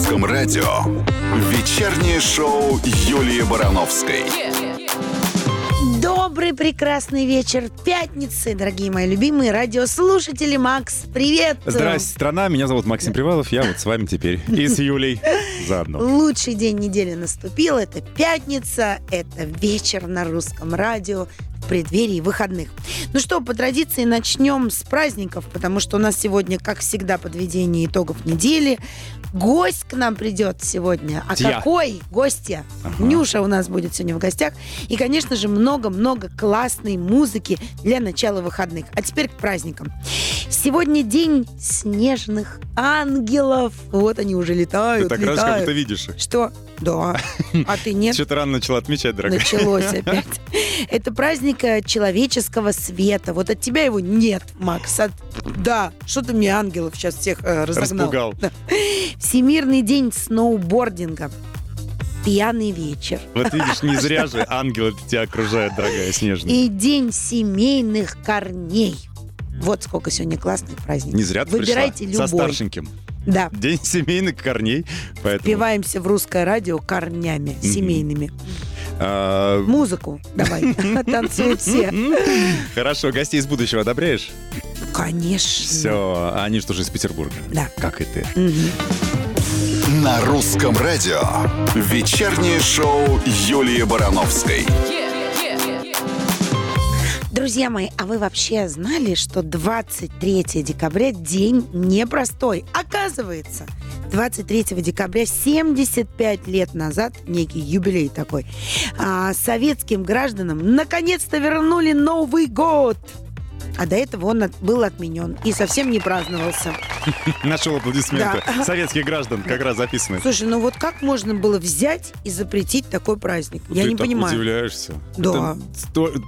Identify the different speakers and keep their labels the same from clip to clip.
Speaker 1: русском радио. Вечернее шоу Юлии Барановской.
Speaker 2: Добрый, прекрасный вечер пятницы, дорогие мои любимые радиослушатели. Макс, привет!
Speaker 3: Здрасте, страна. Меня зовут Максим Привалов. Я вот с вами теперь. И с Юлей заодно.
Speaker 2: Лучший день недели наступил. Это пятница, это вечер на русском радио в преддверии выходных. Ну что, по традиции начнем с праздников, потому что у нас сегодня, как всегда, подведение итогов недели. Гость к нам придет сегодня. А
Speaker 3: Я.
Speaker 2: какой гостья?
Speaker 3: Ага.
Speaker 2: Нюша у нас будет сегодня в гостях. И, конечно же, много-много классной музыки для начала выходных. А теперь к праздникам. Сегодня день снежных ангелов. Вот они уже
Speaker 3: Ты
Speaker 2: летают,
Speaker 3: так раз как
Speaker 2: летают.
Speaker 3: будто видишь.
Speaker 2: Что? Да. А ты нет?
Speaker 3: Что-то рано начала отмечать, дорогая.
Speaker 2: Началось опять. Это праздник э, человеческого света. Вот от тебя его нет, Макс. От- Да, что ты мне ангелов сейчас всех э, разогнал.
Speaker 3: Распугал.
Speaker 2: Да. Всемирный день сноубординга. Пьяный вечер.
Speaker 3: Вот видишь, не зря же ангелы тебя окружают, дорогая снежная.
Speaker 2: И день семейных корней. Вот сколько сегодня классных праздников.
Speaker 3: Не зря ты
Speaker 2: Выбирайте
Speaker 3: пришла. Со
Speaker 2: любой.
Speaker 3: старшеньким.
Speaker 2: Да.
Speaker 3: День семейных корней. Поэтому,
Speaker 2: Впиваемся в русское радио корнями семейными.
Speaker 3: а,
Speaker 2: Музыку давай. Танцуют все.
Speaker 3: Хорошо, гостей из будущего одобряешь?
Speaker 2: Конечно.
Speaker 3: Все, они что же из Петербурга.
Speaker 2: Да.
Speaker 3: Как и ты.
Speaker 1: На русском радио. Вечернее шоу Юлии Барановской.
Speaker 2: Друзья мои, а вы вообще знали, что 23 декабря день непростой? Оказывается, 23 декабря 75 лет назад, некий юбилей такой, а, советским гражданам наконец-то вернули Новый год. А до этого он от- был отменен и совсем не праздновался.
Speaker 3: Нашел аплодисменты.
Speaker 2: Да.
Speaker 3: Советских граждан как раз записаны.
Speaker 2: Слушай, ну вот как можно было взять и запретить такой праздник? Я
Speaker 3: Ты
Speaker 2: не
Speaker 3: так
Speaker 2: понимаю.
Speaker 3: удивляешься.
Speaker 2: Да.
Speaker 3: Это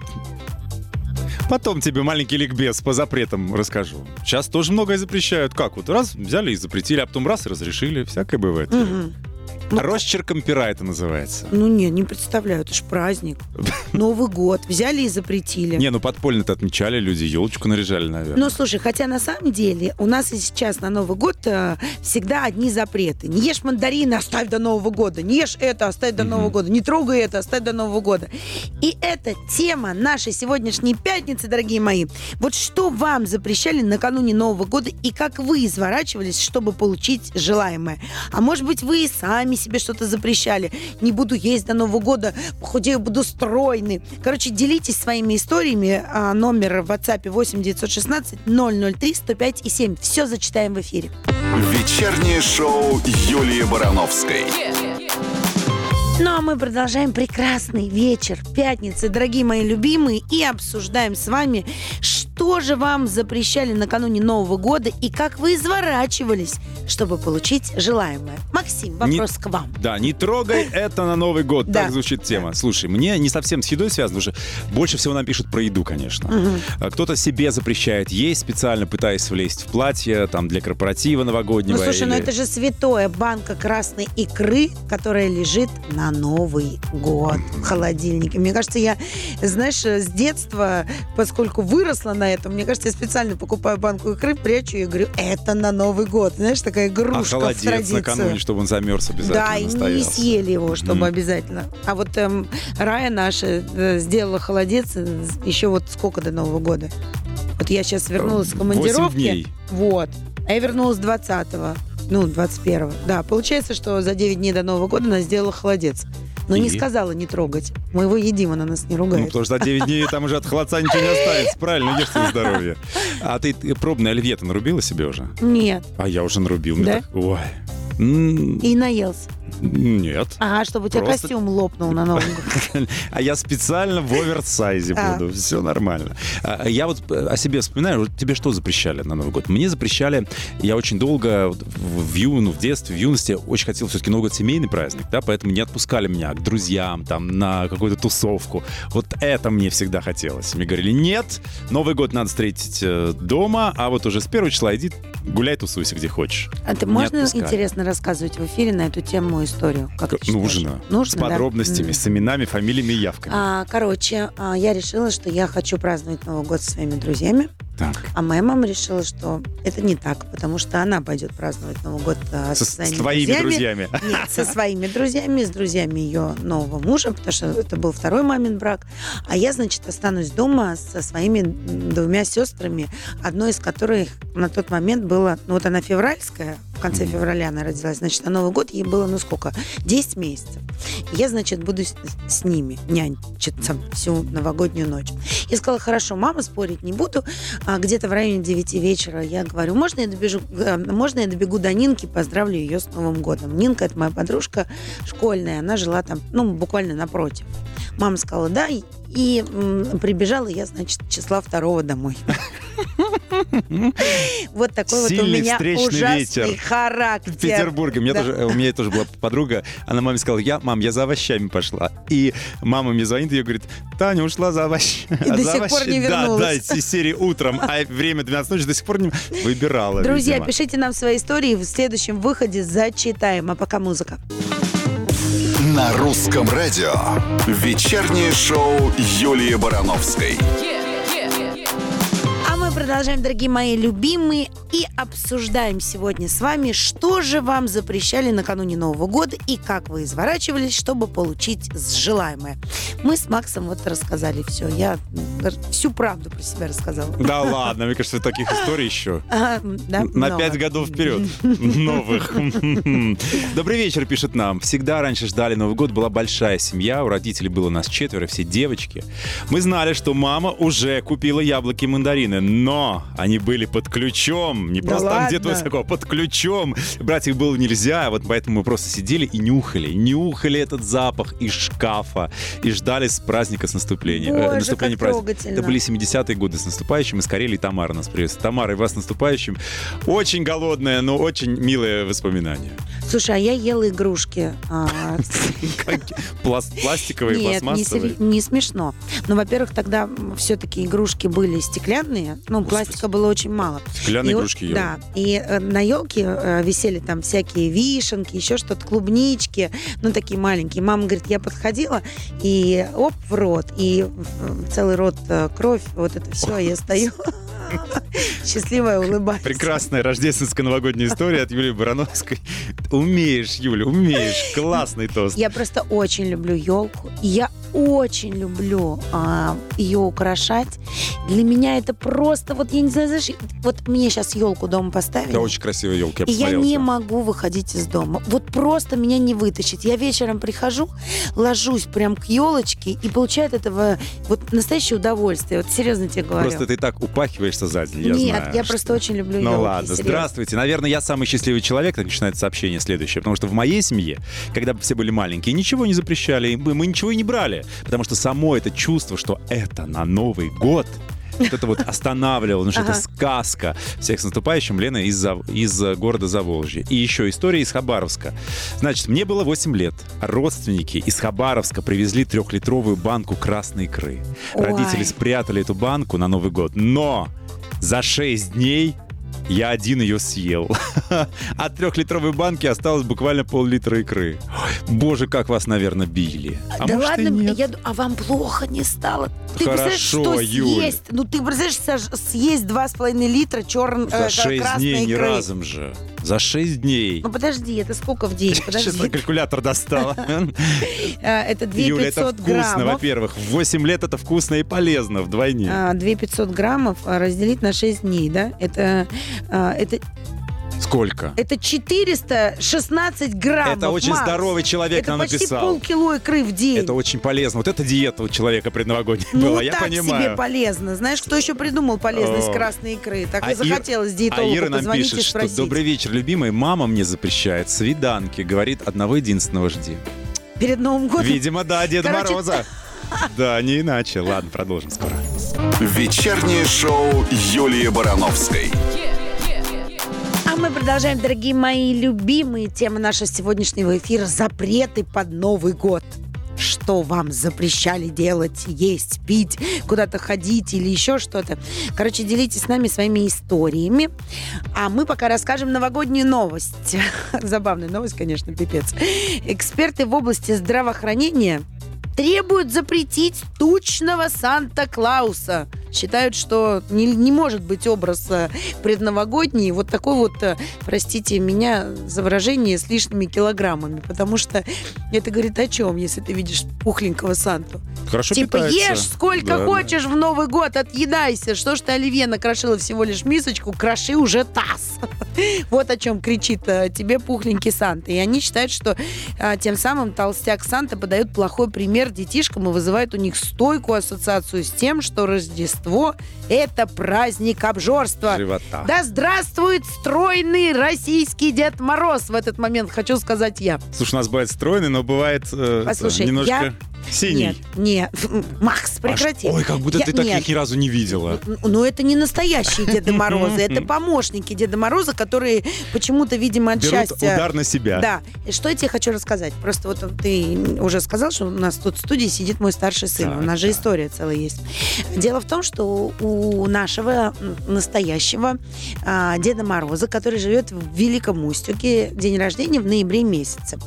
Speaker 3: Потом тебе маленький ликбез по запретам расскажу. Сейчас тоже многое запрещают. Как вот раз взяли и запретили, а потом раз и разрешили. Всякое бывает.
Speaker 2: Мгм. Ну,
Speaker 3: Росчерком пера это называется.
Speaker 2: Ну не, не представляю, это ж праздник. Новый год. Взяли и запретили.
Speaker 3: Не, ну подпольно-то отмечали люди, елочку наряжали, наверное.
Speaker 2: Ну, слушай, хотя на самом деле у нас и сейчас на Новый год э, всегда одни запреты. Не ешь мандарины, оставь до Нового года. Не ешь это, оставь до Нового года. Не трогай это, оставь до Нового года. И это тема нашей сегодняшней пятницы, дорогие мои. Вот что вам запрещали накануне Нового года и как вы изворачивались, чтобы получить желаемое? А может быть, вы и сами себе что-то запрещали. Не буду есть до Нового года, похудею, буду стройный. Короче, делитесь своими историями. А, номер в WhatsApp 8 916 003 105 и 7. Все зачитаем в эфире.
Speaker 1: Вечернее шоу Юлии Барановской.
Speaker 2: Ну а мы продолжаем прекрасный вечер пятницы, дорогие мои любимые, и обсуждаем с вами, что же вам запрещали накануне Нового года и как вы изворачивались, чтобы получить желаемое. Максим,
Speaker 3: Не-
Speaker 2: вопрос к вам.
Speaker 3: Да, не трогай это на Новый год. Так звучит тема. Слушай, мне не совсем с едой связано, что больше всего нам пишут про еду, конечно. А Кто-то себе запрещает есть, специально пытаясь влезть в платье, там, для корпоратива новогоднего.
Speaker 2: Ну слушай, ну это же святое, банка красной икры, которая лежит на Новый год в холодильнике. Мне кажется, я, знаешь, с детства, поскольку выросла на этом, мне кажется, я специально покупаю банку икры, прячу и говорю, это на Новый год. Знаешь, такая
Speaker 3: А
Speaker 2: игрушка в
Speaker 3: холодец
Speaker 2: традицию.
Speaker 3: накануне, чтобы он замерз обязательно
Speaker 2: Да, и не съели его, чтобы
Speaker 3: Мгм.
Speaker 2: обязательно. А вот эм, Рая наша э, сделала холодец э, еще вот сколько до Нового года? Вот я сейчас вернулась с
Speaker 3: Восемь
Speaker 2: командировки.
Speaker 3: дней.
Speaker 2: Вот. А я вернулась 20-го. Ну, 21-го. Да, получается, что за 9 дней до Нового года она сделала холодец. Но не
Speaker 3: И?
Speaker 2: сказала не трогать. Мы его едим, она нас не
Speaker 3: Ну,
Speaker 2: ругает.
Speaker 3: потому что за 9 дней там уже от холодца ничего не останется. Правильно, ешь на здоровье. А ты пробное оливье-то нарубила себе уже?
Speaker 2: Нет.
Speaker 3: А я уже нарубил.
Speaker 2: Да?
Speaker 3: так- Ой. М,
Speaker 2: И наелся.
Speaker 3: Нет.
Speaker 2: Ага, чтобы у тебя
Speaker 3: Просто-
Speaker 2: костюм лопнул на Новый год.
Speaker 3: А я специально в оверсайзе
Speaker 2: А.
Speaker 3: буду. Все нормально. А, Я вот э, о себе вспоминаю. Тебе что запрещали на Новый год? Мне запрещали... Я очень долго в, в, ю- ну, в детстве, в юности очень хотел все-таки Новый год семейный праздник, да, поэтому не отпускали меня к друзьям, там, на какую-то тусовку. Вот это мне всегда хотелось. Мне говорили, нет, Новый год надо встретить э, дома, а вот уже с первого числа иди гуляй, тусуйся где хочешь.
Speaker 2: А ты можно интересно рассказывать в эфире на эту тему историю? Как считаешь?
Speaker 3: Нужно.
Speaker 2: Нужно,
Speaker 3: С
Speaker 2: да?
Speaker 3: подробностями,
Speaker 2: М.
Speaker 3: с именами, фамилиями и явками.
Speaker 2: А, короче, а, я решила, что я хочу праздновать Новый год со своими друзьями.
Speaker 3: Так.
Speaker 2: А моя мама решила, что это не так, потому что она пойдет праздновать Новый год а, со,
Speaker 3: Со
Speaker 2: своими
Speaker 3: твоими
Speaker 2: друзьями. Нет, со своими друзьями, с друзьями ее нового мужа, потому что это был второй мамин брак. А я, значит, останусь дома со своими двумя сестрами, одной из которых на тот момент было, ну вот она февральская, конце февраля она родилась, значит, на Новый год ей было, ну сколько, 10 месяцев. Я, значит, буду с, с ними нянчиться всю новогоднюю ночь. Я сказала, хорошо, мама, спорить не буду. А где-то в районе 9 вечера я говорю, можно я добежу, э, можно я добегу до Нинки, поздравлю ее с Новым годом. Нинка, это моя подружка школьная, она жила там, ну, буквально напротив. Мама сказала, да, и, прибежала я, значит, числа второго домой. Вот такой вот у меня ужасный
Speaker 3: ветер.
Speaker 2: характер.
Speaker 3: В Петербурге. У меня,
Speaker 2: Да.
Speaker 3: тоже, у меня тоже была подруга. Она маме сказала, я, мам, я за овощами пошла. И мама мне звонит, и говорит, Таня ушла за овощами.
Speaker 2: И до сих пор не
Speaker 3: Да, да,
Speaker 2: вернулась.
Speaker 3: из серии утром, а время 12 ночи до сих пор не выбирала.
Speaker 2: Друзья,
Speaker 3: видимо.
Speaker 2: пишите нам свои истории, в следующем выходе зачитаем. А пока музыка.
Speaker 1: На русском радио. Вечернее шоу Юлии Барановской.
Speaker 2: Мы продолжаем, дорогие мои любимые, и обсуждаем сегодня с вами, что же вам запрещали накануне Нового года и как вы изворачивались, чтобы получить желаемое. Мы с Максом вот рассказали все. Я м, всю правду про себя рассказала.
Speaker 3: Да ладно, мне кажется, таких историй еще.
Speaker 2: А, да,
Speaker 3: На пять годов вперед. Новых. Добрый вечер, пишет нам. Всегда раньше ждали Новый год, была большая семья, у родителей было нас четверо, все девочки. Мы знали, что мама уже купила яблоки и мандарины, но они были под ключом. Не
Speaker 2: Да
Speaker 3: просто там
Speaker 2: ладно?
Speaker 3: где-то высоко, под ключом. Брать их было нельзя, вот поэтому мы просто сидели и нюхали. Нюхали этот запах из шкафа и ждали с праздника, с наступления. э,
Speaker 2: Боже,
Speaker 3: наступления
Speaker 2: как
Speaker 3: праздника.
Speaker 2: трогательно.
Speaker 3: Это были 70-е годы с наступающим. Из Карелии Тамара нас приветствует. Тамара, и вас с наступающим. Очень голодное, но очень милое воспоминание.
Speaker 2: Слушай, а я ела игрушки. а,
Speaker 3: Пласт- Пластиковые,
Speaker 2: Нет,
Speaker 3: пластмассовые.
Speaker 2: сери- не смешно. Но, во-первых, тогда все-таки игрушки были стеклянные, ну,
Speaker 3: Господи.
Speaker 2: пластика было очень мало.
Speaker 3: Стеклянные
Speaker 2: И
Speaker 3: игрушки ела.
Speaker 2: Да, и э, на елке э, висели там всякие вишенки, еще что-то, клубнички, ну, такие маленькие. Мама говорит, я подходила, и оп, в рот, и в целый рот э, кровь, вот это все, я стою счастливая, улыбаюсь.
Speaker 3: Прекрасная рождественская новогодняя история от Юлии Барановской. Умеешь, Юля, умеешь. Классный тост.
Speaker 2: Я просто очень люблю елку. Я очень люблю а, ее украшать. Для меня это просто, вот я не знаю, знаешь, вот мне сейчас елку дома поставили.
Speaker 3: Это очень красивая елка, я
Speaker 2: И я не могу выходить из дома. Вот просто меня не вытащить. Я вечером прихожу, ложусь прям к елочке и получаю от этого вот настоящее удовольствие. Вот серьезно тебе говорю.
Speaker 3: Просто ты так упахиваешься за день, я
Speaker 2: Нет,
Speaker 3: знаю,
Speaker 2: я
Speaker 3: что-
Speaker 2: просто очень люблю
Speaker 3: Ну
Speaker 2: елки.
Speaker 3: ладно,
Speaker 2: серьезно.
Speaker 3: здравствуйте. Наверное, я самый счастливый человек, так начинает сообщение следующее. Потому что в моей семье, когда все были маленькие, ничего не запрещали, мы ничего и не брали. Потому что само это чувство, что это на Новый год, вот это вот останавливало, ну что это
Speaker 2: Ага.
Speaker 3: сказка. Всех с наступающим, Лена из, из э, города Заволжья. И еще история из Хабаровска. Значит, мне было 8 лет. Родственники из Хабаровска привезли трехлитровую банку красной икры.
Speaker 2: Ой.
Speaker 3: Родители спрятали эту банку на Новый год. Но за 6 дней я один ее съел. От трехлитровой банки осталось буквально пол-литра икры. Ой, боже, как вас, наверное, били. А
Speaker 2: да
Speaker 3: может,
Speaker 2: ладно,
Speaker 3: нет.
Speaker 2: я а вам плохо не стало? Ты
Speaker 3: Хорошо,
Speaker 2: что
Speaker 3: Юль.
Speaker 2: съесть? Ну ты представляешь, съесть 2,5 литра черн...
Speaker 3: За
Speaker 2: э,
Speaker 3: 6
Speaker 2: красной
Speaker 3: дней не
Speaker 2: икры.
Speaker 3: разом же. За 6 дней.
Speaker 2: Ну подожди, это сколько в день?
Speaker 3: Сейчас
Speaker 2: Подожди.
Speaker 3: калькулятор достала.
Speaker 2: Э, Это 2
Speaker 3: Юля, это
Speaker 2: 500
Speaker 3: вкусно,
Speaker 2: граммов.
Speaker 3: во-первых. В 8 лет это вкусно и полезно вдвойне.
Speaker 2: А, 2 500 граммов а, разделить на 6 дней, да? Это, а, это,
Speaker 3: Сколько?
Speaker 2: это 416 граммов,
Speaker 3: Это очень
Speaker 2: Макс.
Speaker 3: здоровый человек
Speaker 2: Это
Speaker 3: нам
Speaker 2: почти
Speaker 3: написал.
Speaker 2: полкило икры в день.
Speaker 3: Это очень полезно. Вот это диета у человека предновогодняя
Speaker 2: ну,
Speaker 3: была, я
Speaker 2: так себе полезно. Знаешь, кто еще придумал полезность
Speaker 3: О.
Speaker 2: красной икры? Так
Speaker 3: А
Speaker 2: и захотелось
Speaker 3: А
Speaker 2: диетологу
Speaker 3: Ира нам
Speaker 2: позвонить
Speaker 3: пишет,
Speaker 2: и
Speaker 3: что. «Добрый вечер, любимый. Мама мне запрещает свиданки. Говорит, одного единственного жди».
Speaker 2: Перед Новым годом.
Speaker 3: Видимо, да, Деда
Speaker 2: Короче-
Speaker 3: Мороза. Да, не иначе. Ладно, продолжим скоро.
Speaker 1: Вечернее шоу Юлии Барановской.
Speaker 2: А мы продолжаем, дорогие мои любимые темы нашего сегодняшнего эфира «Запреты под Новый год». Что вам запрещали делать, есть, пить, куда-то ходить или еще что-то. Короче, делитесь с нами своими историями. А мы пока расскажем новогоднюю новость. Забавная новость, конечно, пипец. Эксперты в области здравоохранения требуют запретить тучного Санта-Клауса. Считают, что не, не может быть образ э, предновогодний, вот такой вот, э, простите меня за выражение, с лишними килограммами, потому что это говорит о чем, если ты видишь пухленького Санту?
Speaker 3: Хорошо
Speaker 2: типа
Speaker 3: питается.
Speaker 2: ешь сколько
Speaker 3: Да, да.
Speaker 2: хочешь в Новый год, отъедайся. Что ж ты, Оливье, накрошила всего лишь мисочку, кроши уже таз. Вот о чем кричит э, тебе пухленький Санта. И они считают, что а, тем самым толстяк Санта подает плохой пример детишкам и вызывает у них стойкую ассоциацию с тем, что Рождество – это праздник обжорства.
Speaker 3: Живота.
Speaker 2: Да здравствует стройный российский Дед Мороз в этот момент, хочу сказать я.
Speaker 3: Слушай, у нас бывает стройный, но бывает э,
Speaker 2: Послушай,
Speaker 3: немножко
Speaker 2: я-
Speaker 3: синий.
Speaker 2: Нет, нет, Макс, прекрати.
Speaker 3: Аж- ой, как будто
Speaker 2: Я-
Speaker 3: ты
Speaker 2: нет.
Speaker 3: ни разу не видела.
Speaker 2: Ну, это не настоящие Деда Морозы, это помощники Деда Мороза, которые почему-то, видимо, от
Speaker 3: Берут
Speaker 2: счастья...
Speaker 3: удар на себя.
Speaker 2: Да. И что я тебе хочу рассказать? Просто вот ты уже сказал, что у нас тут в студии сидит мой старший сын.
Speaker 3: Так,
Speaker 2: у нас же
Speaker 3: так.
Speaker 2: история целая есть. Дело в том, что у нашего настоящего а, Деда Мороза, который живет в Великом Устюге, день рождения в ноябре месяце.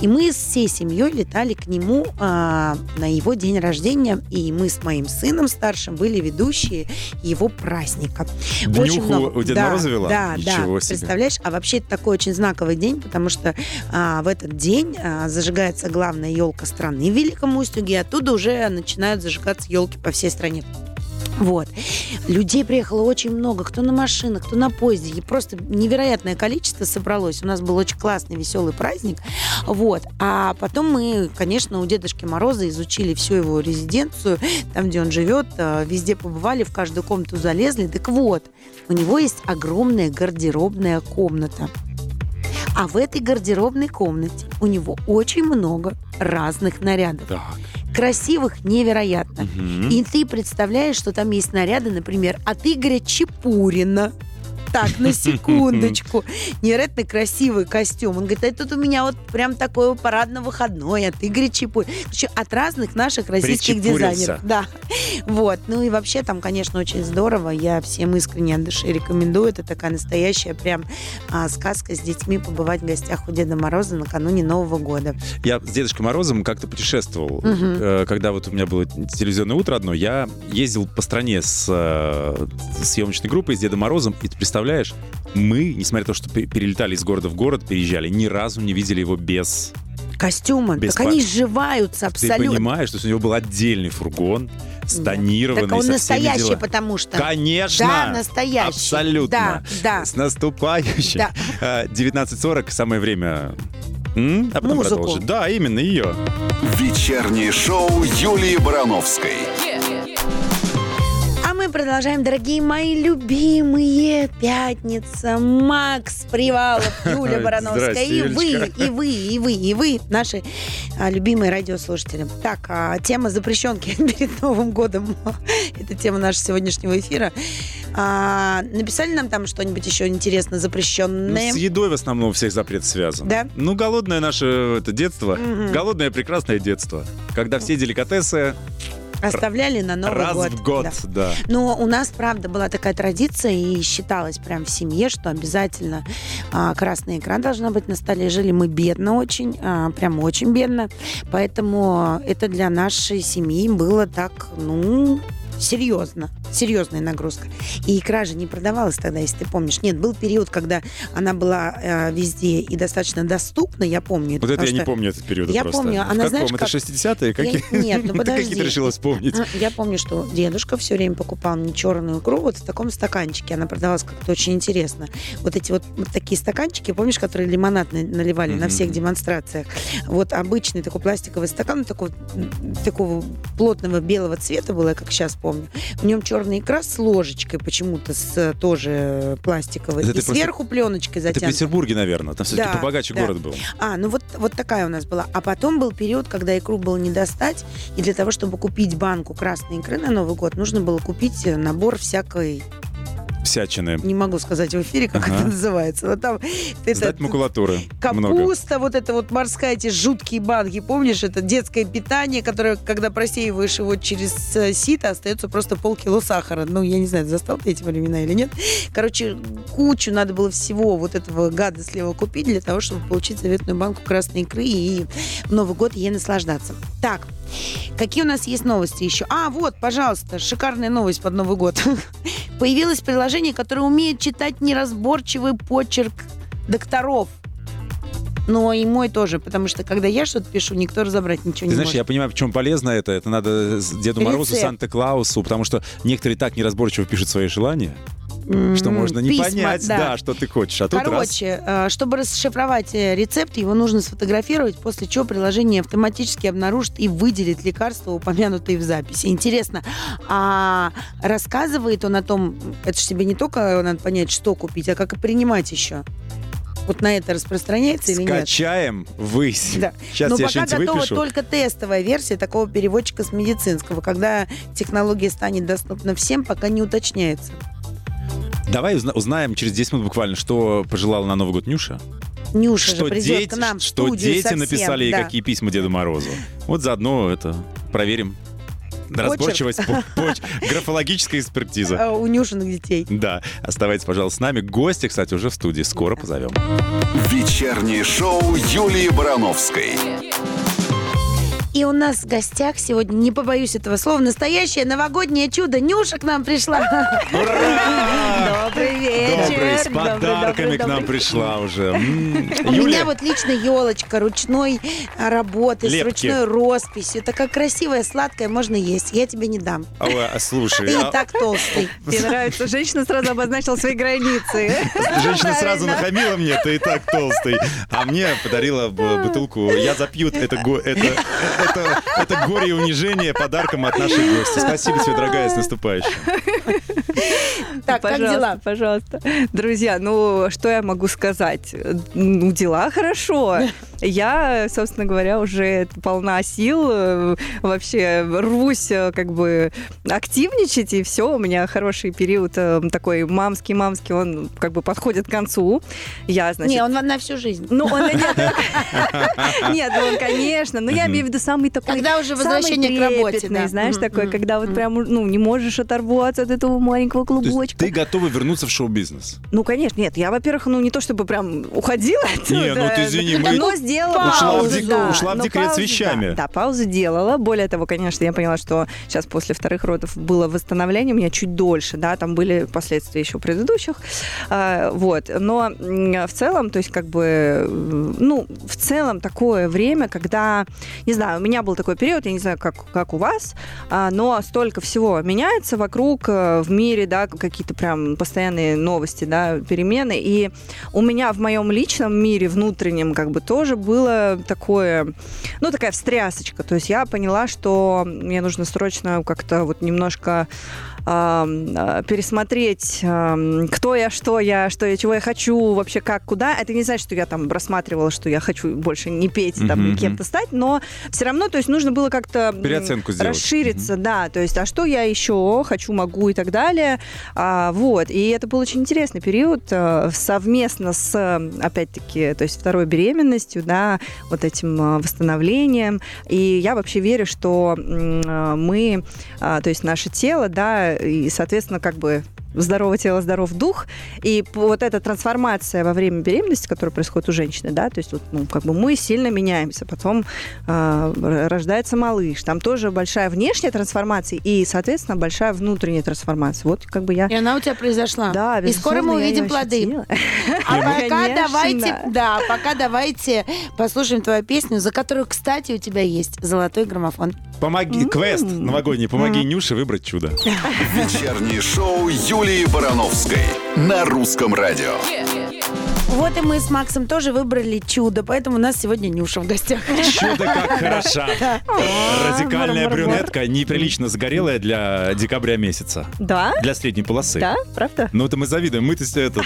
Speaker 2: И мы с всей семьей летали к нему а, на его день рождения, и мы с моим сыном старшим были ведущие его праздника.
Speaker 3: Днюху у Деда
Speaker 2: да,
Speaker 3: Мороза вела?
Speaker 2: Да,
Speaker 3: Ничего
Speaker 2: да.
Speaker 3: себе.
Speaker 2: Представляешь? А вообще это такой очень знаковый день, потому что а, в этот день а, зажигается главная елка страны в Великом Устюге, и оттуда уже начинают зажигаться елки по всей стране. Вот. Людей приехало очень много, кто на машинах, кто на поезде. И просто невероятное количество собралось. У нас был очень классный, веселый праздник. Вот. А потом мы, конечно, у Дедушки Мороза изучили всю его резиденцию, там, где он живет, э, везде побывали, в каждую комнату залезли. Так вот, у него есть огромная гардеробная комната. А в этой гардеробной комнате у него очень много разных нарядов.
Speaker 3: Так.
Speaker 2: Красивых невероятно.
Speaker 3: Мгм.
Speaker 2: И ты представляешь, что там есть наряды, например, от Игоря Чепурина. Так, на секундочку. Невероятно красивый костюм. Он говорит, а тут у меня вот прям такой парадно-выходной от Игоря Чепурина. Короче, От разных наших российских дизайнеров. Да. Вот. Ну и вообще там, конечно, очень здорово. Я всем искренне от души рекомендую. Это такая настоящая прям а, сказка с детьми побывать в гостях у Деда Мороза накануне Нового года.
Speaker 3: Я с Дедушкой Морозом как-то путешествовал. Э, Когда вот у меня было телевизионное утро одно, я ездил по стране с э, съемочной группой, с Дедом Морозом, и ты представляешь, мы, несмотря на то, что пе- перелетали из города в город, переезжали, ни разу не видели его без...
Speaker 2: Костюмы.
Speaker 3: Без
Speaker 2: так
Speaker 3: па-
Speaker 2: они сживаются
Speaker 3: Ты
Speaker 2: абсолютно.
Speaker 3: понимаешь, то есть у него был отдельный фургон, стонированный,
Speaker 2: Так он настоящий,
Speaker 3: делами.
Speaker 2: потому что...
Speaker 3: Конечно!
Speaker 2: Да, настоящий.
Speaker 3: Абсолютно.
Speaker 2: Да, да.
Speaker 3: С наступающим.
Speaker 2: Да.
Speaker 3: Э, 19.40, самое время... М? А потом
Speaker 2: Музыку.
Speaker 3: продолжить. Да, именно ее.
Speaker 1: Вечернее шоу Юлии Барановской.
Speaker 2: А мы продолжаем, дорогие мои любимые. Пятница, Макс Привалов, Юля Барановская. И вы, и вы, и вы, и вы, наши а, любимые радиослушатели. Так, а, тема запрещенки перед Новым годом. Это тема нашего сегодняшнего эфира. А, написали нам там что-нибудь еще интересно
Speaker 3: Ну,
Speaker 2: запрещенное?
Speaker 3: с едой в основном у всех запрет связан.
Speaker 2: Да?
Speaker 3: Ну, голодное наше это детство.
Speaker 2: Мгм.
Speaker 3: Голодное прекрасное детство. Когда все деликатесы
Speaker 2: Оставляли на Новый
Speaker 3: раз
Speaker 2: год.
Speaker 3: в год,
Speaker 2: Да.
Speaker 3: да.
Speaker 2: Но у нас, правда, была такая традиция и считалось прям в семье, что обязательно а, красная икра должна быть на столе. Жили мы бедно очень, а, прям очень бедно. Поэтому это для нашей семьи было так, ну, серьезно. Серьезная нагрузка. И икра же не продавалась тогда, если ты помнишь. Нет, был период, когда она была э, везде и достаточно доступна, я помню.
Speaker 3: Вот это я не
Speaker 2: что-
Speaker 3: помню этот период
Speaker 2: Я
Speaker 3: просто.
Speaker 2: помню,
Speaker 3: В
Speaker 2: она,
Speaker 3: каком?
Speaker 2: знаешь,
Speaker 3: это
Speaker 2: как-
Speaker 3: 60-е? Какие?
Speaker 2: нет, ну подожди.
Speaker 3: Какие ты решила вспомнить?
Speaker 2: А, Я помню, что дедушка все время покупал мне черную икру вот в таком стаканчике. Она продавалась как-то очень интересно. Вот эти вот, вот такие стаканчики, помнишь, которые лимонад на- наливали на
Speaker 3: Мгм.
Speaker 2: всех демонстрациях? Вот обычный такой пластиковый стакан, такого, такого плотного белого цвета было, как сейчас помню. В нем черная икра с ложечкой почему-то, с э, тоже пластиковой.
Speaker 3: Это
Speaker 2: И
Speaker 3: ты просто-
Speaker 2: сверху пленочкой
Speaker 3: Это в
Speaker 2: затянута.
Speaker 3: Петербурге, наверное. Там все-таки
Speaker 2: Да,
Speaker 3: побогаче
Speaker 2: да.
Speaker 3: город был.
Speaker 2: А, ну вот, вот такая у нас была. А потом был период, когда икру было не достать, и для того, чтобы купить банку красной икры на Новый год, нужно было купить э, набор всякой,
Speaker 3: Всячины.
Speaker 2: не могу сказать в эфире, как
Speaker 3: Ага.
Speaker 2: это называется, но там это
Speaker 3: Сдать макулатуры. Много.
Speaker 2: капуста, вот это вот морская, эти жуткие банки, помнишь, это детское питание, которое, когда просеиваешь его через э, сито, остается просто полкило сахара. Ну, я не знаю, застал ты эти времена или нет. Короче, кучу надо было всего вот этого гада слева купить для того, чтобы получить заветную банку красной икры и в Новый год ей наслаждаться. Так, Какие у нас есть новости еще? А, вот, пожалуйста, шикарная новость под Новый год. Появилось приложение, которое умеет читать неразборчивый почерк докторов. Но и мой тоже, потому что когда я что-то пишу, никто разобрать ничего
Speaker 3: Ты
Speaker 2: не
Speaker 3: знаешь,
Speaker 2: может.
Speaker 3: я понимаю, почему полезно это. Это надо Деду Морозу,
Speaker 2: Рецепт.
Speaker 3: Санта-Клаусу, потому что некоторые так неразборчиво пишут свои желания, что можно не
Speaker 2: письма,
Speaker 3: понять, да. что ты хочешь. А тут раз...
Speaker 2: Короче, э, чтобы расшифровать э, рецепт, его нужно сфотографировать, после чего приложение автоматически обнаружит и выделит лекарства, упомянутые в записи. Интересно, а рассказывает он о том, это же тебе не только надо понять, что купить, а как и принимать еще. Вот на это распространяется или нет?
Speaker 3: Скачаем высь.
Speaker 2: Да.
Speaker 3: Сейчас
Speaker 2: Но
Speaker 3: я
Speaker 2: пока готова
Speaker 3: выпишу.
Speaker 2: только тестовая версия такого переводчика с медицинского. Когда технология станет доступна всем, пока не уточняется.
Speaker 3: Давай узна- узнаем через 10 минут буквально, что пожелала на Новый год Нюша.
Speaker 2: Нюша
Speaker 3: что
Speaker 2: же придет
Speaker 3: дети,
Speaker 2: к нам в
Speaker 3: что
Speaker 2: студию
Speaker 3: дети
Speaker 2: совсем,
Speaker 3: написали
Speaker 2: да.
Speaker 3: какие письма Деду Морозу. Вот заодно это проверим. Разборчивость, по- поч- графологическая экспертиза.
Speaker 2: А, У Нюшиных детей.
Speaker 3: Да, оставайтесь, пожалуйста, с нами. Гости, кстати, уже в студии. Скоро позовем.
Speaker 1: Вечернее шоу Юлии Барановской.
Speaker 2: И у нас в гостях сегодня, не побоюсь этого слова, настоящее новогоднее чудо. Нюша к нам пришла. Добрый вечер.
Speaker 3: Добрый, с подарками
Speaker 2: добрый,
Speaker 3: к нам пришла уже.
Speaker 2: У меня вот лично елочка ручной работы, с ручной росписью. Такая красивая, сладкая, можно есть. Я тебе не дам.
Speaker 3: а, а, слушай,
Speaker 2: Ты и
Speaker 3: а-
Speaker 2: так толстый.
Speaker 4: Мне нравится. Женщина сразу обозначила свои границы.
Speaker 3: Женщина сразу нахамила мне, ты и так толстый. А мне подарила бутылку «Я запью». Это, го- это, это, горе и унижение подарком от нашей гости. Спасибо тебе, дорогая, с наступающим.
Speaker 2: Так, как дела?
Speaker 4: Пожалуйста. Друзья, ну что я могу сказать? Ну, дела хорошо. Я, собственно говоря, уже полна сил, э, вообще рвусь э, как бы активничать, и все, у меня хороший период э, такой мамский-мамский, он как бы подходит к концу. Я, значит,
Speaker 2: Не, он на всю жизнь.
Speaker 4: Ну, он, нет, нет, ну, он, конечно, но я имею в виду самый такой...
Speaker 2: Когда уже
Speaker 4: самый
Speaker 2: возвращение к работе,
Speaker 4: знаешь, такой, когда вот прям, ну, не можешь оторваться от этого маленького клубочка.
Speaker 3: ты готова вернуться в шоу-бизнес?
Speaker 4: Ну, конечно, нет, я, во-первых, ну, не то чтобы прям уходила
Speaker 3: Не, ну ты извини, мы-
Speaker 4: но сделала
Speaker 3: Ушла в
Speaker 4: паузу,
Speaker 3: дек-
Speaker 4: да.
Speaker 3: ушла в
Speaker 4: Но
Speaker 3: декрет с
Speaker 4: паузу,
Speaker 3: вещами.
Speaker 4: Да, да, паузу делала. Более того, конечно, я поняла, что сейчас после вторых родов было восстановление у меня чуть дольше, да, там были последствия еще предыдущих, А, вот. Но в целом, то есть как бы, ну, в целом такое время, когда, не знаю, у меня был такой период, я не знаю, как, как у вас, а, но столько всего меняется вокруг, э, в мире, да, какие-то прям постоянные новости, да, перемены, и у меня в моем личном мире внутреннем как бы тоже было такое, ну, такая встрясочка. То есть я поняла, что мне нужно срочно как-то вот немножко а, пересмотреть, ам, кто я, что я, что я, чего я хочу, вообще как, куда. Это не значит, что я там рассматривала, что я хочу больше не петь, там, и кем-то стать, но все равно, то есть нужно было как-то
Speaker 3: Переоценку сделать.
Speaker 4: расшириться, да, то есть, а что я еще хочу, могу и так далее. А, вот, и это был очень интересный период э, совместно с, опять-таки, то есть второй беременностью, да, вот этим э, восстановлением. И я вообще верю, что э, мы, то есть наше тело, да, и, соответственно, как бы здоровое тело, здоров дух. И вот эта трансформация во время беременности, которая происходит у женщины, да, то есть вот, ну, как бы мы сильно меняемся, потом р- рождается малыш, там тоже большая внешняя трансформация и, соответственно, большая внутренняя трансформация. Вот как бы я...
Speaker 2: И она у тебя произошла.
Speaker 4: Да,
Speaker 2: И скоро мы увидим плоды. А пока давайте, да, пока давайте послушаем твою песню, за которую, кстати, у тебя есть золотой граммофон.
Speaker 3: Помоги, квест новогодний, помоги Нюше выбрать чудо.
Speaker 1: Вечернее шоу Юлии Барановской на русском радио.
Speaker 2: Вот и мы с Максом тоже выбрали чудо, поэтому у нас сегодня Нюша в гостях.
Speaker 3: Чудо как хороша. Радикальная брюнетка, неприлично загорелая для декабря месяца.
Speaker 4: Да?
Speaker 3: Для средней полосы.
Speaker 4: Да? Правда?
Speaker 3: Ну это мы завидуем, мы-то этот,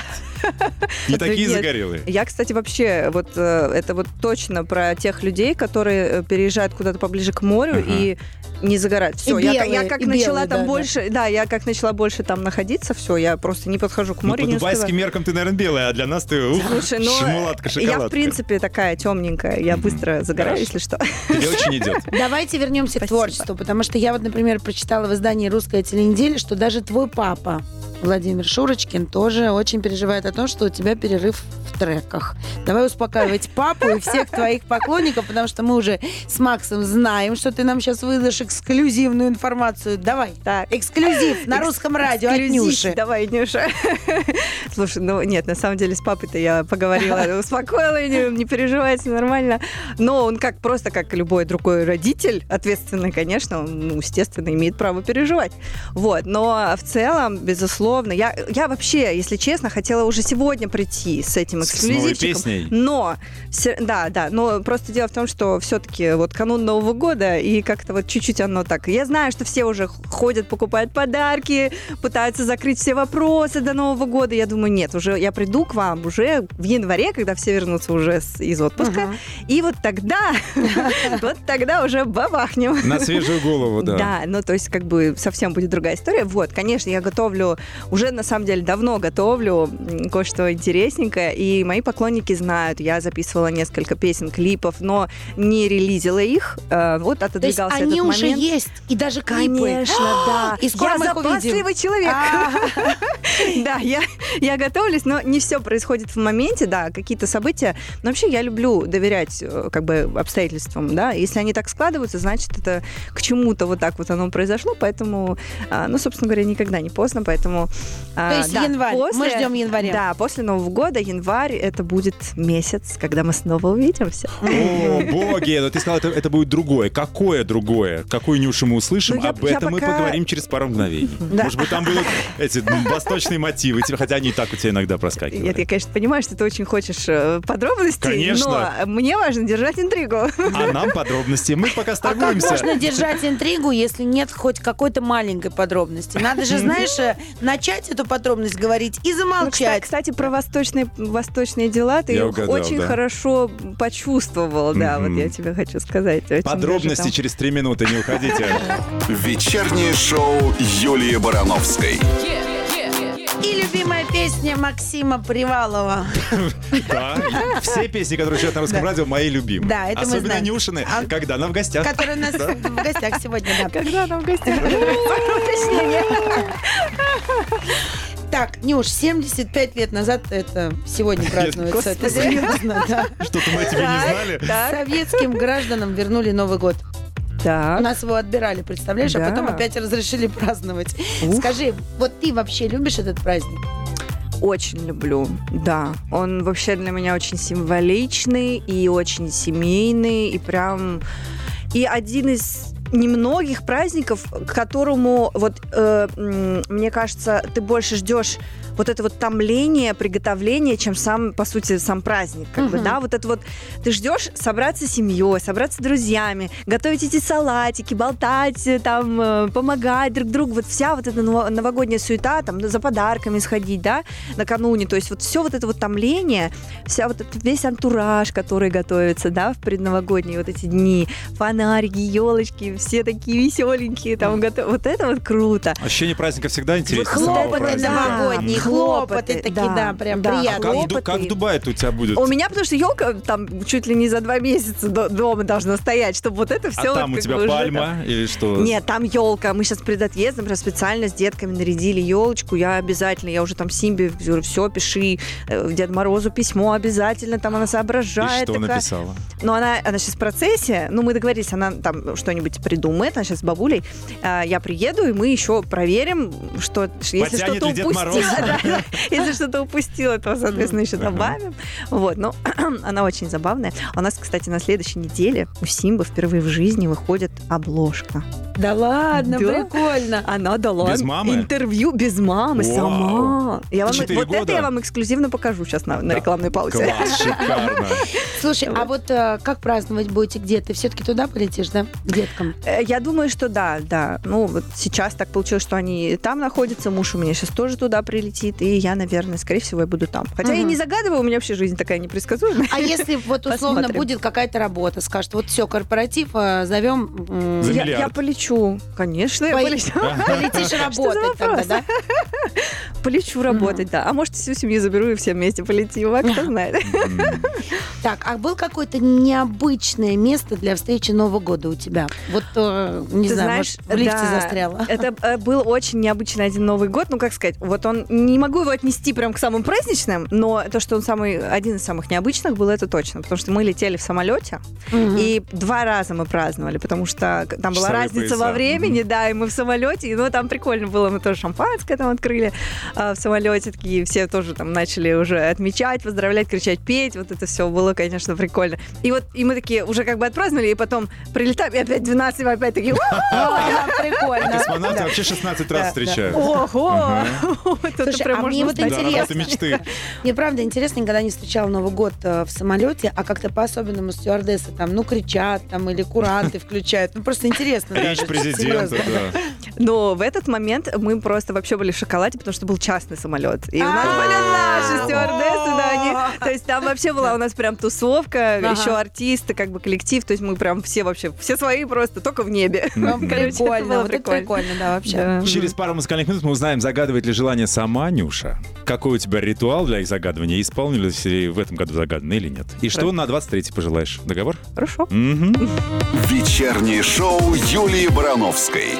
Speaker 3: не такие загорелые.
Speaker 4: Я, кстати, вообще, вот э, это вот точно про тех людей, которые э, переезжают куда-то поближе к морю и не загорать. Все,
Speaker 2: И
Speaker 4: я,
Speaker 2: белые,
Speaker 4: я как
Speaker 2: и
Speaker 4: начала
Speaker 2: белые,
Speaker 4: там
Speaker 2: да, да.
Speaker 4: больше, да. я как начала больше там находиться, все, я просто не подхожу к
Speaker 3: Ну,
Speaker 4: морю,
Speaker 3: по
Speaker 4: не
Speaker 3: дубайским меркам ты, наверное, белая, а для нас ты, ух,
Speaker 4: Слушай, ну,
Speaker 3: шмуладка,
Speaker 4: я,
Speaker 3: шоколадка.
Speaker 4: в принципе, такая темненькая. Я быстро загораю, если что.
Speaker 3: Тебе очень идет.
Speaker 2: Давайте вернемся к творчеству, потому что я вот, например, прочитала в издании «Русская теленеделя», что даже твой папа, Владимир Шурочкин, тоже очень переживает о том, что у тебя перерыв треках. Давай успокаивать папу и всех твоих поклонников, потому что мы уже с Максом знаем, что ты нам сейчас выдашь эксклюзивную информацию. Давай.
Speaker 4: Так.
Speaker 2: Эксклюзив на русском радио от. Нюши.
Speaker 4: Давай, Нюша. Слушай, ну нет, на самом деле с папой-то я поговорила, успокоила, не, не переживайте, нормально. Но он как просто как любой другой родитель, ответственный, конечно, он, ну, естественно, имеет право переживать. Вот, но в целом, безусловно, я, я вообще, если честно, хотела уже сегодня прийти с этим
Speaker 3: С новой
Speaker 4: эксклюзивчиком.
Speaker 3: песней?
Speaker 4: Но, да, да, но просто дело в том, что все-таки вот канун Нового года, и как-то вот чуть-чуть оно так. Я знаю, что все уже ходят, покупают подарки, пытаются закрыть все вопросы до Нового года. Я думаю, нет, уже я приду к вам уже в январе, когда все вернутся уже с- из отпуска. И вот тогда, вот тогда уже бабахнем.
Speaker 3: На свежую голову, да.
Speaker 4: Да, ну то есть как бы совсем будет другая история. Вот, конечно, я готовлю, уже на самом деле давно готовлю кое-что интересненькое, и мои поклонники знают, я записывала несколько песен, клипов, но не релизила их. Э, Вот
Speaker 2: То есть
Speaker 4: отодвигался
Speaker 2: они
Speaker 4: этот
Speaker 2: уже
Speaker 4: момент.
Speaker 2: есть, и даже клипы.
Speaker 4: Конечно, да.
Speaker 2: И скоро
Speaker 4: я
Speaker 2: мы их увидим.
Speaker 4: запасливый человек.
Speaker 2: А.
Speaker 4: Да, я, я готовлюсь, но не все происходит в моменте, да, какие-то события. Но вообще я люблю доверять э, как бы обстоятельствам, да. Если они так складываются, значит, это к чему-то вот так вот оно произошло, поэтому, а, ну, собственно говоря, никогда не поздно, поэтому... а,
Speaker 2: То есть
Speaker 4: да,
Speaker 2: январь. Мы ждем января.
Speaker 4: Да, после Нового года, январь, это будет месяц, когда мы снова увидимся.
Speaker 3: О, боги, но ты сказал, это, это будет другое. Какое другое? Какую Нюшу мы услышим?
Speaker 4: Ну, я-
Speaker 3: Об
Speaker 4: я
Speaker 3: этом мы
Speaker 4: пока-
Speaker 3: поговорим через пару мгновений.
Speaker 2: Да.
Speaker 3: Может быть, там будут эти восточные мотивы, хотя они и так у тебя иногда проскакивают.
Speaker 4: Нет, я, конечно, понимаю, что ты очень хочешь э, подробностей,
Speaker 3: Конечно.
Speaker 4: но мне важно держать интригу.
Speaker 3: А нам подробности. Мы пока
Speaker 2: А как
Speaker 3: сторгуемся.
Speaker 2: можно держать интригу, если нет хоть какой-то маленькой подробности? Надо же, знаешь, э, начать эту подробность говорить и
Speaker 4: Ну, кстати,
Speaker 2: замолчать.
Speaker 4: кстати, про восточные, восточные дела ты
Speaker 3: Я
Speaker 4: их
Speaker 3: угадал,
Speaker 4: очень
Speaker 3: да.
Speaker 4: хорошо почувствовал, да,
Speaker 3: Мгм.
Speaker 4: вот я тебе хочу сказать. Очень
Speaker 3: Подробности
Speaker 4: там-
Speaker 3: через три минуты, не уходите.
Speaker 1: Вечернее шоу Юлии Барановской.
Speaker 2: И любимая песня Максима Привалова.
Speaker 3: Да, все песни, которые звучат на русском
Speaker 2: Да.
Speaker 3: радио, мои любимые.
Speaker 2: Да, это мы
Speaker 3: Особенно
Speaker 2: знаем.
Speaker 3: Нюшины,
Speaker 2: А-
Speaker 3: когда она в гостях.
Speaker 2: Который у нас в гостях сегодня, да.
Speaker 4: Когда там в гостях? Уточнение.
Speaker 2: Так, Нюш, 75 лет назад это сегодня празднуется. Это серьезно, да.
Speaker 3: Что-то мы тебе не знали.
Speaker 2: Советским гражданам вернули Новый год. У
Speaker 4: Так.
Speaker 2: нас его отбирали, представляешь, а
Speaker 4: Да.
Speaker 2: потом опять разрешили праздновать.
Speaker 4: Ух.
Speaker 2: Скажи, вот ты вообще любишь этот праздник?
Speaker 4: Очень люблю, да. Он вообще для меня очень символичный и очень семейный, и прям... И один из немногих праздников, к которому, вот, э, мне кажется, ты больше ждешь вот это вот томление, приготовление, чем сам, по сути, сам праздник. Как бы,
Speaker 2: Мгм.
Speaker 4: да, вот это вот ты ждешь собраться с семьей, собраться с друзьями, готовить эти салатики, болтать, э, там, э, помогать друг другу. Вот вся вот эта ново- новогодняя суета, там, за подарками сходить, да, накануне. То есть вот все вот это вот томление, вся вот этот весь антураж, который готовится, да, в предновогодние вот эти дни, фонарики, елочки, все такие веселенькие, там, готов... вот это вот круто.
Speaker 3: Ощущение праздника всегда интереснее.
Speaker 4: Вот
Speaker 2: Хлопоты
Speaker 3: праздника.
Speaker 4: Да,
Speaker 2: хлопоты
Speaker 4: хлопоты,
Speaker 2: такие,
Speaker 4: да,
Speaker 2: да, прям
Speaker 4: да.
Speaker 3: А
Speaker 2: приятные.
Speaker 3: как, в Ду-
Speaker 4: хлопоты.
Speaker 3: как в Дубае у тебя будет?
Speaker 4: У меня, потому что елка там чуть ли не за два месяца до- дома должна стоять, чтобы вот это
Speaker 3: а
Speaker 4: все.
Speaker 3: там у тебя пальма или что?
Speaker 4: Нет, там елка. Мы сейчас перед отъездом прям специально с детками нарядили елочку. Я обязательно, я уже там Симбе говорю, все, пиши э, Дед Морозу письмо обязательно. Там она
Speaker 3: И
Speaker 4: соображает.
Speaker 3: что
Speaker 4: такая.
Speaker 3: написала?
Speaker 4: Но она, она сейчас в процессе, ну, мы договорились, она там что-нибудь придумает, она сейчас с бабулей. А, я приеду, и мы еще проверим, что если что-то упустила. Если что-то упустила, то, соответственно, еще добавим. Вот, но она очень забавная. У нас, кстати, на следующей неделе у Симбы впервые в жизни выходит обложка.
Speaker 2: Да ладно,
Speaker 4: Да.
Speaker 2: прикольно.
Speaker 4: Она дала
Speaker 3: Без мамы?
Speaker 4: интервью без мамы
Speaker 3: Вау.
Speaker 4: сама. Я вам,
Speaker 3: Четыре
Speaker 4: вот это
Speaker 3: года?
Speaker 4: я вам эксклюзивно покажу сейчас на, на рекламной паузе.
Speaker 3: Класс, шикарно.
Speaker 2: Слушай, а вот э, как праздновать будете где? Ты все-таки туда полетишь, да? К деткам?
Speaker 4: Э, Я думаю, что да, да. Ну, вот сейчас так получилось, что они там находятся, муж у меня сейчас тоже туда прилетит, и я, наверное, скорее всего, я буду там. Хотя я не загадываю, у меня вообще жизнь такая непредсказуемая.
Speaker 2: А если вот условно
Speaker 4: Посмотрим.
Speaker 2: будет какая-то работа, скажет, вот все, корпоратив, э, зовем...
Speaker 3: За
Speaker 4: я полечу полечу. Конечно, я полечу.
Speaker 2: Полетишь работать тогда, да?
Speaker 4: Полечу работать, да. А может, всю семью заберу и все вместе полетим, а кто знает.
Speaker 2: Так, а был какое-то необычное место для встречи Нового года у тебя? Вот, э, не
Speaker 4: Ты
Speaker 2: знаю,
Speaker 4: знаешь,
Speaker 2: может, в лифте
Speaker 4: да,
Speaker 2: застряла.
Speaker 4: Это э, был очень необычный один Новый год. Ну, как сказать, вот он, не могу его отнести прям к самым праздничным, но то, что он самый, один из самых необычных был, это точно. Потому что мы летели в самолете, и два раза мы праздновали, потому что там была
Speaker 3: Часовые
Speaker 4: разница
Speaker 3: пояса.
Speaker 4: во времени, да, и мы в самолете, и, ну, там прикольно было, мы тоже шампанское там открыли в самолете, такие все тоже там начали уже отмечать, поздравлять, кричать, петь, вот это все было, конечно, прикольно. И вот, и мы такие уже как бы отпраздновали, и потом прилетаем, и опять 12, и мы опять такие,
Speaker 2: прикольно.
Speaker 3: Космонавты вообще 16 раз встречают.
Speaker 4: ого, вот это
Speaker 2: Слушай,
Speaker 4: прям
Speaker 2: а
Speaker 4: можно
Speaker 2: мне вот интересно. Мне правда интересно, никогда не встречала Новый год э, в самолете, а как-то по-особенному стюардессы там, ну, кричат там или куранты включают. Ну, просто интересно.
Speaker 3: Речь президента, да.
Speaker 4: Но в этот момент мы просто вообще были в шоколаде, потому что был частный самолет. И у нас
Speaker 2: А,
Speaker 4: были наши стюардессы, да, они... То есть там вообще была у нас прям тусовка, еще артисты, как бы коллектив, то есть мы прям все вообще, все свои просто, только в небе.
Speaker 2: Ну, Прикольно,
Speaker 4: было
Speaker 2: вот это прикольно, да, вообще.
Speaker 3: Через пару музыкальных минут мы узнаем, загадывает ли желание сама Нюша. Какой у тебя ритуал для их загадывания? Исполнилось ли в этом году загадано или нет? И что на 23 пожелаешь? Договор?
Speaker 4: Хорошо.
Speaker 1: Вечернее шоу Юлии Барановской.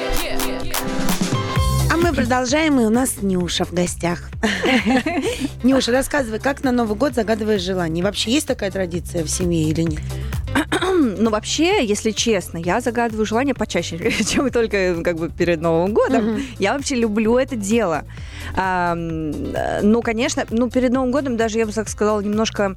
Speaker 2: А мы продолжаем, и у нас Нюша в гостях. Нюша, рассказывай, как на Новый год загадываешь желание? Вообще есть такая традиция в семье или нет?
Speaker 4: Ну, вообще, если честно, я загадываю желание почаще, чем только как бы перед Новым годом.
Speaker 2: Мгм.
Speaker 4: Я вообще люблю это дело. А, ну, конечно, ну, перед Новым годом даже, я бы так сказала, немножко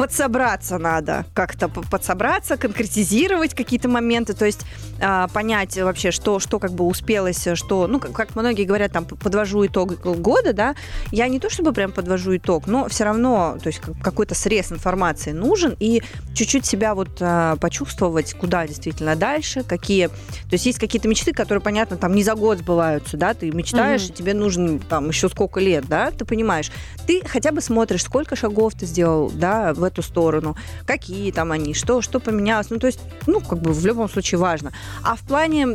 Speaker 4: подсобраться надо, как-то подсобраться, конкретизировать какие-то моменты, то есть а, понять вообще, что, что как бы успелось, что, ну, как, как многие говорят, там, подвожу итог года, да, я не то чтобы прям подвожу итог, но все равно, то есть как- какой-то срез информации нужен, и чуть-чуть себя вот а, почувствовать, куда действительно дальше, какие, то есть есть какие-то мечты, которые, понятно, там не за год сбываются, да, ты мечтаешь,
Speaker 2: Мгм.
Speaker 4: и тебе нужно там еще сколько лет, да, ты понимаешь, ты хотя бы смотришь, сколько шагов ты сделал, да, в эту сторону, какие там они, что, что поменялось, ну, то есть, ну, как бы в любом случае важно. А в плане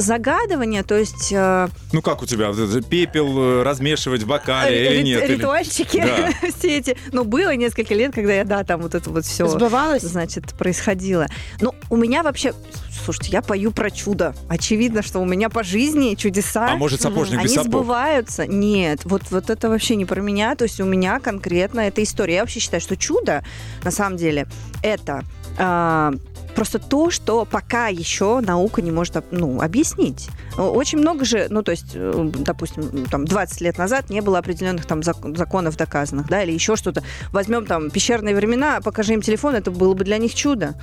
Speaker 4: загадывания, то есть... э,
Speaker 3: Ну как у тебя? Пепел э, размешивать в бокале или нет?
Speaker 4: Ритуальчики
Speaker 3: Да.
Speaker 4: все эти. Ну, было несколько лет, когда я, да, там вот это вот все
Speaker 2: Сбывалось?
Speaker 4: значит, происходило. Ну, у меня вообще, слушайте, я пою про чудо. Очевидно, что у меня по жизни чудеса.
Speaker 3: А может сапожник без
Speaker 4: Они
Speaker 3: сапог?
Speaker 4: сбываются? Нет, вот, вот это вообще не про меня. То есть у меня конкретно эта история. Я вообще считаю, что чудо, на самом деле, это а, просто то, что пока еще наука не может ну, объяснить. Очень много же, ну, то есть, э, допустим, там 20 лет назад не было определенных там зак- законов доказанных, да, или еще что-то. Возьмем там пещерные времена, покажи им телефон, это было бы для них чудо.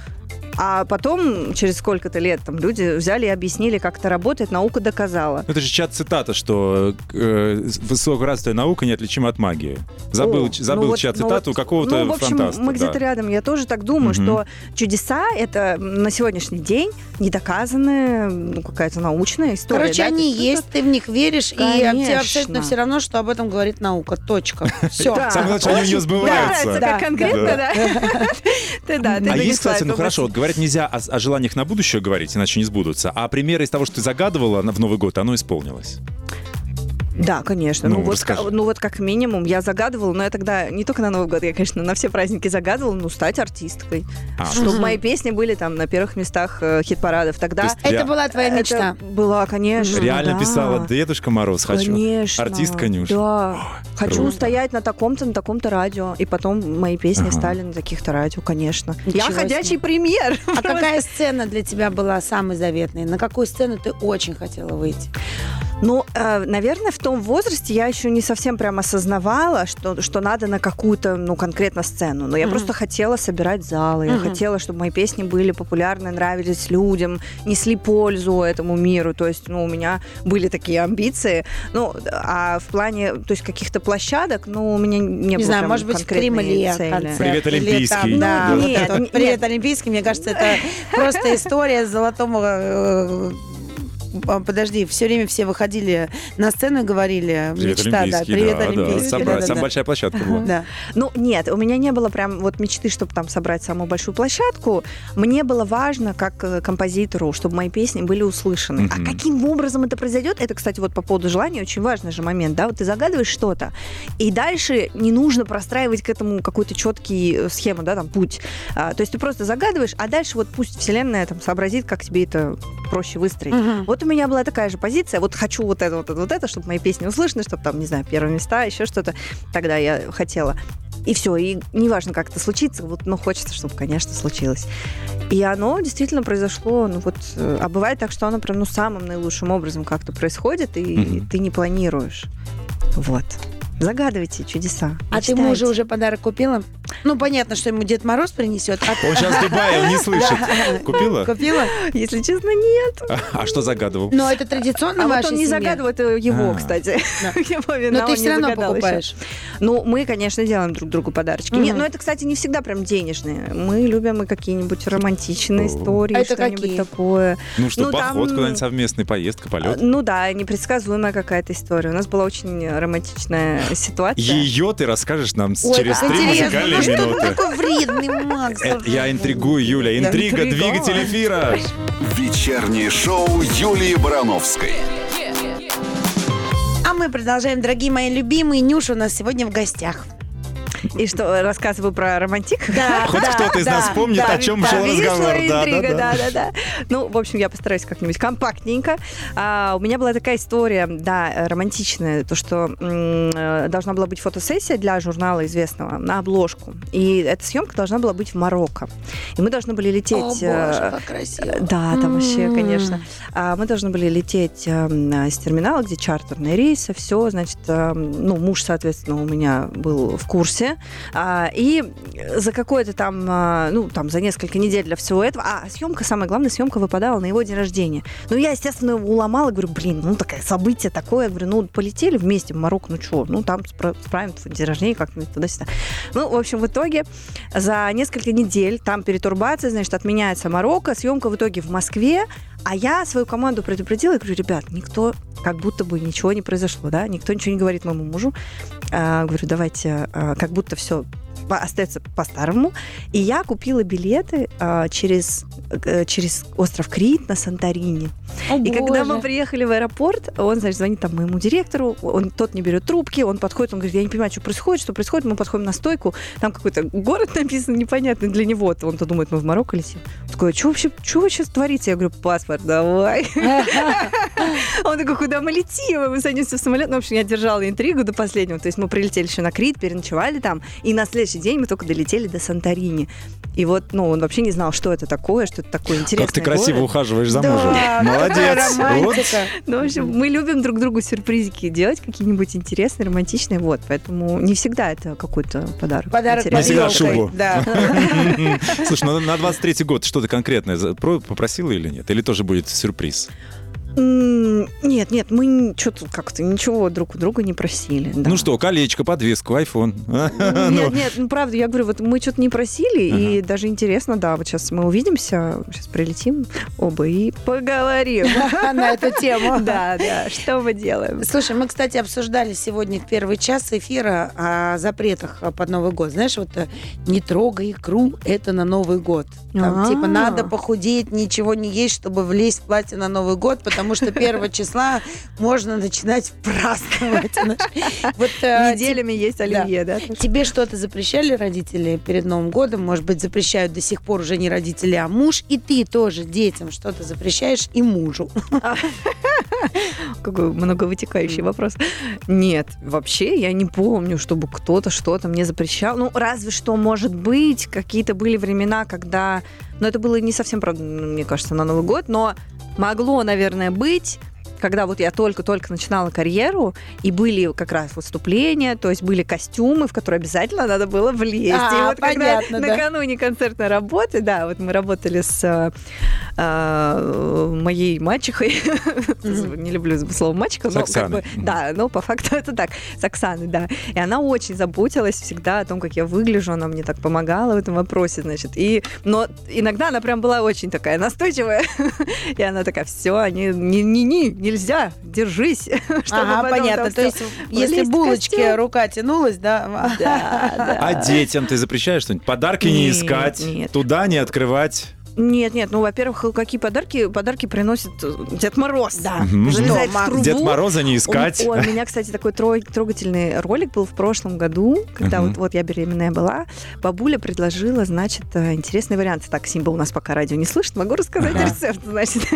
Speaker 4: А потом, через сколько-то лет, там люди взяли и объяснили, как это работает, наука доказала.
Speaker 3: Ну, Это же чат цитата, что э, высокоразвитая наука неотличима от магии. Забыл,
Speaker 4: О,
Speaker 3: забыл
Speaker 4: ну вот-
Speaker 3: чат
Speaker 4: ну
Speaker 3: цитату
Speaker 4: вот,
Speaker 3: какого-то
Speaker 4: Ну, в общем,
Speaker 3: фантаста.
Speaker 4: мы
Speaker 3: да.
Speaker 4: где-то рядом. Я тоже так думаю,
Speaker 3: Мгм.
Speaker 4: что чудеса — это на сегодняшний день недоказанная, ну, какая-то научная история.
Speaker 2: Короче,
Speaker 4: да,
Speaker 2: они есть, ты в них веришь, и
Speaker 4: Конечно.
Speaker 2: тебе абсолютно все равно, что об этом говорит наука. Точка. Все.
Speaker 3: Самое главное, что они у нее сбываются.
Speaker 2: Да,
Speaker 4: конкретно, да.
Speaker 3: А есть, кстати, ну хорошо, вот говорят, нельзя о, желаниях на будущее говорить, иначе не сбудутся. А примеры из того, что ты загадывала в Новый год, оно исполнилось.
Speaker 4: Да, конечно.
Speaker 3: Ну,
Speaker 4: Ну, вот,
Speaker 3: расскажи.
Speaker 4: ну вот как минимум я загадывала, но я тогда не только на Новый год, я, конечно, на все праздники загадывала, ну, стать артисткой.
Speaker 3: А,
Speaker 4: Чтобы
Speaker 2: Мгм.
Speaker 4: мои песни были там на первых местах э, хит-парадов. Тогда
Speaker 3: То есть
Speaker 2: Это
Speaker 3: Я-
Speaker 2: была твоя
Speaker 4: это
Speaker 2: мечта.
Speaker 4: была, конечно.
Speaker 3: Реально
Speaker 4: да.
Speaker 3: писала Дедушка Мороз, хочу.
Speaker 4: Конечно.
Speaker 3: Артистка Нюша.
Speaker 4: Да. Хочу
Speaker 3: круто.
Speaker 4: стоять на таком-то, на таком-то радио. И потом мои песни
Speaker 3: Ага.
Speaker 4: стали на таких-то радио, конечно.
Speaker 2: Ничего
Speaker 4: я ходячий пример.
Speaker 2: А какая сцена для тебя была самой заветной? На какую сцену ты очень хотела выйти?
Speaker 4: Ну, э, наверное, в том возрасте я еще не совсем прям осознавала, что, что надо на какую-то, ну, конкретно сцену. Но я
Speaker 2: Мгм.
Speaker 4: просто хотела собирать залы, я
Speaker 2: Мгм.
Speaker 4: хотела, чтобы мои песни были популярны, нравились людям, несли пользу этому миру. То есть, ну, у меня были такие амбиции. Ну, а в плане, то есть, каких-то площадок, ну, у меня не,
Speaker 2: Не
Speaker 4: было
Speaker 2: знаю,
Speaker 4: прям
Speaker 2: может быть, в Кремле
Speaker 4: цели.
Speaker 2: концерт.
Speaker 3: Привет,
Speaker 2: или
Speaker 3: Олимпийский.
Speaker 2: там, да, вот
Speaker 4: нет,
Speaker 2: вот. Привет, Олимпийский. Мне кажется, это просто история золотого э, подожди, все время все выходили на сцену и говорили
Speaker 3: Привет,
Speaker 2: мечта, да,
Speaker 3: Олимпийский,
Speaker 2: привет,
Speaker 3: да, да.
Speaker 2: Олимпийский.
Speaker 3: Самая,
Speaker 2: да, да,
Speaker 3: самая
Speaker 2: да.
Speaker 3: большая площадка была.
Speaker 2: Да.
Speaker 4: Ну, нет, у меня не было прям вот мечты, чтобы там собрать самую большую площадку. Мне было важно, как э, композитору, чтобы мои песни были услышаны.
Speaker 3: Мгм.
Speaker 4: А каким образом это произойдет, это, кстати, вот по поводу желания очень важный же момент, да, вот ты загадываешь что-то, и дальше не нужно простраивать к этому какую-то четкий э, схему, да, там, путь. А, то есть ты просто загадываешь, а дальше вот пусть вселенная там сообразит, как тебе это проще выстроить.
Speaker 2: Мгм.
Speaker 4: Вот у меня была такая же позиция. Вот хочу вот это, вот это, вот это, чтобы мои песни услышаны, чтобы там, не знаю, первые места, еще что-то. Тогда я хотела. И все, и неважно, как это случится, вот, но хочется, чтобы, конечно, случилось. И оно действительно произошло, ну вот, э, а бывает так, что оно прям, ну, самым наилучшим образом как-то происходит, и
Speaker 3: Мгм.
Speaker 4: ты не планируешь. Вот. Загадывайте чудеса.
Speaker 2: А ты
Speaker 4: мечтайте.
Speaker 2: мужу уже подарок купила? Ну, понятно, что ему Дед Мороз принесет. А
Speaker 3: Он сейчас в Дубае, он не слышит. Купила?
Speaker 2: Купила?
Speaker 4: Если честно, нет.
Speaker 3: А что загадывал?
Speaker 2: Но это традиционно
Speaker 4: А вот он не загадывал, это его,
Speaker 3: А.
Speaker 4: кстати.
Speaker 2: Да.
Speaker 4: Его вина,
Speaker 2: Но ты все равно
Speaker 4: еще.
Speaker 2: покупаешь.
Speaker 4: Ну, мы, конечно, делаем друг другу подарочки. Нет, но это, кстати, не всегда прям денежные. Мы любим и какие-нибудь романтичные
Speaker 3: О.
Speaker 4: истории,
Speaker 2: А это
Speaker 4: что-нибудь
Speaker 2: какие?
Speaker 4: такое.
Speaker 3: Ну что,
Speaker 4: Ну, там-
Speaker 3: поход куда-нибудь совместный, поездка,
Speaker 4: А,
Speaker 3: полет?
Speaker 4: Ну да, непредсказуемая какая-то история. У нас была очень романтичная ситуация.
Speaker 3: Ее ты расскажешь нам
Speaker 2: Ой,
Speaker 3: через три музыкальные
Speaker 2: Ну что ты
Speaker 3: минуты.
Speaker 2: такой вредный, Макс?
Speaker 3: Это я интригую, Юля. Интрига,
Speaker 4: Интрига.
Speaker 3: двигатель эфира.
Speaker 1: Вечернее шоу Юлии Барановской.
Speaker 2: А мы продолжаем, дорогие мои любимые. Нюша у нас сегодня в гостях.
Speaker 4: И что, рассказываю про романтик?
Speaker 2: Да,
Speaker 3: Хоть
Speaker 2: да,
Speaker 3: кто-то из
Speaker 2: да.
Speaker 3: нас помнит,
Speaker 4: Да,
Speaker 3: о чем
Speaker 4: да,
Speaker 3: шел разговор.
Speaker 4: интрига,
Speaker 3: да, да.
Speaker 4: да, да. Ну, в общем, я постараюсь как-нибудь компактненько. А, у меня была такая история, да, романтичная, то, что м, должна была быть фотосессия для журнала известного на обложку. И эта съемка должна была быть в Марокко. И мы должны были
Speaker 2: О,
Speaker 4: лететь...
Speaker 2: боже,
Speaker 4: э,
Speaker 2: как красиво.
Speaker 4: Да, там вообще, конечно. А, Мы должны были лететь эм, с терминала, где чартерные рейсы, все, значит, эм, ну, муж, соответственно, у меня был в курсе. А, И за какое-то там, а, ну, там, за несколько недель для всего этого, а съемка, самое главное, съемка выпадала на его день рождения. Ну, я, естественно, уломала, говорю, блин, ну, такое событие такое, говорю, ну, полетели вместе в Марокко, ну, что, ну, там спра- справим день рождения как-нибудь туда-сюда. Ну, в общем, в итоге за несколько недель там перетурбация, значит, отменяется Марокко, съемка в итоге в Москве, а я свою команду предупредила и говорю, ребят, никто, как будто бы ничего не произошло, да, никто ничего не говорит моему мужу. А, говорю, давайте, а, как будто все остается по-старому. И я купила билеты а, через, э, через остров Крит на Санторини.
Speaker 2: О,
Speaker 4: И когда мы
Speaker 2: боже.
Speaker 4: приехали в аэропорт, он, значит, звонит там моему директору, он тот не берет трубки, он подходит, он говорит, я не понимаю, что происходит, что происходит, мы подходим на стойку, там какой-то город написан непонятный для него, он-то думает, мы в Марокко летим. Он такой, что вообще, что сейчас творится? Я говорю, паспорт давай. Он такой, куда мы летим? Мы садимся в самолет. Ну, в общем, я держала интригу до последнего. То есть мы прилетели еще на Крит, переночевали там, и на следующий день мы только долетели до Санторини. И вот, ну, он вообще не знал, что это такое, что это такое интересное.
Speaker 3: Как ты красиво
Speaker 4: город.
Speaker 3: ухаживаешь за
Speaker 2: Да,
Speaker 3: мужем. Молодец. Вот.
Speaker 2: романтика.
Speaker 4: Ну, в общем, мы любим друг другу сюрпризики делать, какие-нибудь интересные, романтичные. Вот, поэтому не всегда это какой-то подарок.
Speaker 2: Подарок
Speaker 3: Не всегда шубу.
Speaker 2: Да.
Speaker 3: Слушай, ну на 23-й год что-то конкретное попросила или нет? Или тоже будет сюрприз?
Speaker 4: Нет, нет, мы что-то как-то ничего друг у друга не просили. да.
Speaker 3: Ну что, колечко, подвеску, iPhone.
Speaker 4: Нет,
Speaker 3: Ну,
Speaker 4: нет, ну правда, я говорю, вот мы что-то не просили, и даже интересно, да, вот сейчас мы увидимся, сейчас прилетим оба и поговорим.
Speaker 2: На эту тему.
Speaker 4: Да, да, что мы делаем?
Speaker 2: Слушай, мы, кстати, обсуждали сегодня в первый час эфира о запретах под Новый год. Знаешь, вот э, не трогай икру, это на Новый год. Там,
Speaker 4: А.
Speaker 2: типа, надо похудеть, ничего не есть, чтобы влезть в платье на Новый год, потому что первого числа можно начинать праздновать. Вот, э,
Speaker 4: Неделями есть оливье, да?
Speaker 2: Тебе что-то запрещали родители перед Новым годом? Может быть, запрещают до сих пор уже не родители, а муж. И ты тоже детям что-то запрещаешь и мужу.
Speaker 4: Какой многовытекающий вопрос. Нет, вообще я не помню, чтобы кто-то что-то мне запрещал. Ну, разве что, может быть, какие-то были времена, когда... Ну, это было не совсем, правда, мне кажется, на Новый год, но могло, наверное, быть, когда вот я только-только начинала карьеру, и были как раз выступления, то есть были костюмы, в которые обязательно надо было влезть.
Speaker 2: А,
Speaker 4: и вот
Speaker 2: понятно,
Speaker 4: когда
Speaker 2: да.
Speaker 4: накануне концертной работы, да, вот мы работали с э, э, моей мачехой, не люблю слово мачеха, но как бы, да, но по факту это так, с Оксаной, да. И она очень заботилась всегда о том, как я выгляжу, она мне так помогала в этом вопросе, значит. И, но иногда она прям была очень такая настойчивая, и она такая, все, не, не, не, не, нельзя, держись. чтобы
Speaker 2: Ага, понятно. То есть, если булочки
Speaker 4: костюм.
Speaker 2: рука тянулась, да?
Speaker 4: Да, да.
Speaker 3: А детям ты запрещаешь что-нибудь? Подарки не искать,
Speaker 4: нет.
Speaker 3: туда не открывать.
Speaker 4: Нет, нет, ну, во-первых, какие подарки? Подарки приносит э, Дед Мороз.
Speaker 2: Да.
Speaker 3: Мгм.
Speaker 4: Залезает в трубу.
Speaker 3: Дед Мороза не искать.
Speaker 4: У, у меня, кстати, такой трой- трогательный ролик был в прошлом году, когда
Speaker 3: Мгм.
Speaker 4: вот, вот я беременная была. Бабуля предложила, значит, э, интересный вариант. Так, Симба у нас пока радио не слышит, могу рассказать
Speaker 2: Ага.
Speaker 4: рецепт, значит.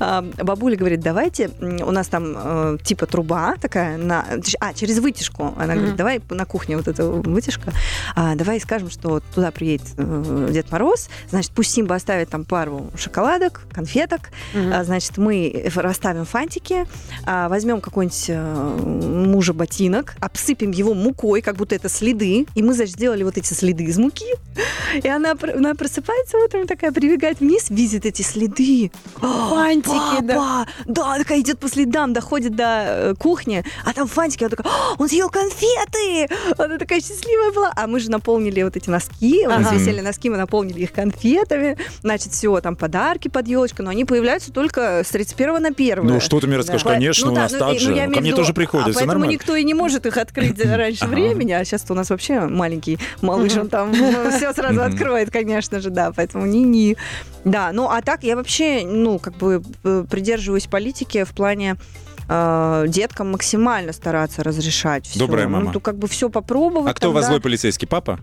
Speaker 4: А, Бабуля говорит, давайте, у нас там э, типа труба такая, на, а, через вытяжку. Она говорит,
Speaker 2: Мгм.
Speaker 4: давай на кухне вот эта вытяжка, а, давай скажем, что туда приедет Дед Мороз, значит, пусть Симба оставит там пару шоколадок, конфеток,
Speaker 2: Мгм.
Speaker 4: а, Значит, мы расставим фантики, а, возьмем какой-нибудь э, мужа ботинок, обсыпем его мукой, как будто это следы, и мы, значит, сделали вот эти следы из муки. И она, она просыпается утром, такая прибегает вниз, видит эти следы. «А,
Speaker 2: Фантики, да.
Speaker 4: Папа! Да, такая идет по следам, доходит до э, кухни, а там фантики, она такая, «А, он съел конфеты! Она такая счастливая была. А мы же наполнили вот эти носки, у нас
Speaker 2: Ага.
Speaker 4: висели носки, мы наполнили их конфетами, значит, все, там подарки под елочку, но они появляются только с 31 на 1.
Speaker 3: Ну, что ты мне расскажешь?
Speaker 4: По-
Speaker 3: Конечно,
Speaker 4: ну
Speaker 3: у
Speaker 4: да,
Speaker 3: нас
Speaker 4: ну,
Speaker 3: так
Speaker 4: и-
Speaker 3: же.
Speaker 4: ну, я
Speaker 3: Ко мне
Speaker 4: виду,
Speaker 3: тоже
Speaker 4: а
Speaker 3: приходит, все
Speaker 4: поэтому
Speaker 3: нормально.
Speaker 4: никто и не может их открыть раньше времени, а сейчас у нас вообще маленький малыш, он там все сразу откроет, конечно же, да, поэтому ни-ни. Да, ну а так я вообще, ну, как бы э, придерживаюсь политики в плане э, деткам максимально стараться разрешать все.
Speaker 3: Добрая мама.
Speaker 4: Ну, то как бы все попробовать.
Speaker 3: А кто у вас
Speaker 4: тогда-
Speaker 3: злой полицейский? Папа?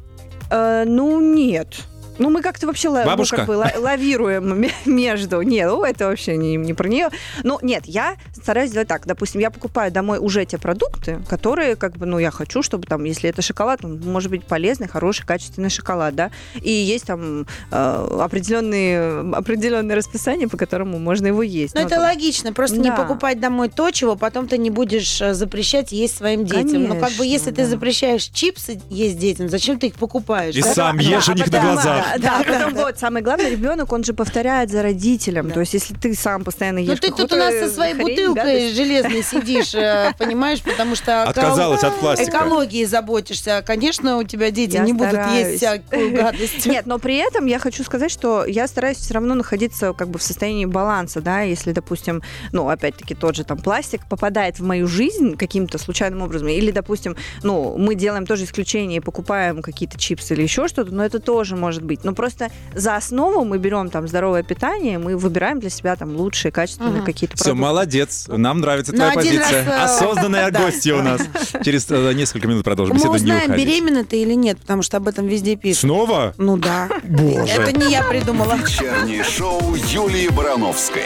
Speaker 4: Э, ну, нет. Ну, мы как-то вообще ла- ну,
Speaker 3: Бабушка?
Speaker 4: как бы ла- лавируем ме- между. Нет, ну, это вообще не, не про нее. Но нет, я стараюсь делать так. Допустим, я покупаю домой уже те продукты, которые, как бы, ну, я хочу, чтобы там, если это шоколад, он может быть полезный, хороший, качественный шоколад, да. И есть там э, определенные, определенные расписания, по которому можно его есть.
Speaker 2: Ну,
Speaker 4: Ну,
Speaker 2: это
Speaker 4: там-
Speaker 2: логично. Просто не
Speaker 4: Да.
Speaker 2: покупать домой то, чего потом ты не будешь э, запрещать есть своим детям. Но как бы
Speaker 4: Конечно,
Speaker 2: если ты
Speaker 4: да.
Speaker 2: запрещаешь чипсы есть детям, зачем ты их покупаешь?
Speaker 3: И
Speaker 2: да?
Speaker 3: сам
Speaker 4: Да,
Speaker 3: ешь у
Speaker 4: а
Speaker 3: них на
Speaker 4: потом-
Speaker 3: глазах.
Speaker 4: Да, да,
Speaker 2: Да,
Speaker 4: потом
Speaker 2: да.
Speaker 4: вот самое главное, ребенок, он же повторяет за родителем.
Speaker 2: Да.
Speaker 4: То есть, если ты сам постоянно ешь
Speaker 2: Ну ты тут у нас со своей
Speaker 4: хрень,
Speaker 2: бутылкой
Speaker 4: гадость,
Speaker 2: железной сидишь, э, понимаешь, потому что
Speaker 3: Отказалась от пластика.
Speaker 2: экологией заботишься. Конечно, у тебя дети
Speaker 4: Я
Speaker 2: не будут
Speaker 4: стараюсь.
Speaker 2: есть всякую гадость.
Speaker 4: Нет, но при этом я хочу сказать, что я стараюсь все равно находиться как бы в состоянии баланса, да, если, допустим, ну, опять-таки, тот же там пластик попадает в мою жизнь каким-то случайным образом, или, допустим, ну, мы делаем тоже исключение и покупаем какие-то чипсы или еще что-то, но это тоже может быть. Но просто за основу мы берем там здоровое питание, мы выбираем для себя там лучшие, качественные
Speaker 2: Мгм.
Speaker 4: какие-то
Speaker 3: Все,
Speaker 4: продукты.
Speaker 3: молодец. Нам нравится твоя позиция.
Speaker 2: раз, э,
Speaker 3: Осознанная гостья у нас. Через э, несколько минут продолжим
Speaker 2: Мы узнаем, беременна ты или нет, потому что об этом везде пишут.
Speaker 3: Снова?
Speaker 2: Ну да.
Speaker 3: Боже.
Speaker 2: Это не я придумала.
Speaker 1: Вечернее шоу Юлии Барановской.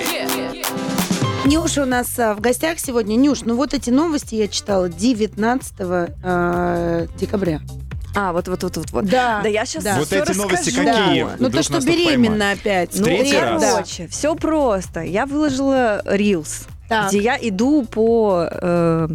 Speaker 2: Нюша у нас а, в гостях сегодня. Нюш, ну вот эти новости я читала 19 э, декабря.
Speaker 4: А, вот, вот, вот, вот, вот.
Speaker 2: Да.
Speaker 4: Да я сейчас
Speaker 2: Да.
Speaker 3: Вот эти новости
Speaker 2: Да.
Speaker 3: какие?
Speaker 2: Ну то, что беременна опять.
Speaker 3: В третий раз?
Speaker 2: Да.
Speaker 4: Короче, все просто. Я выложила рилс,
Speaker 2: Так.
Speaker 4: где я иду по э,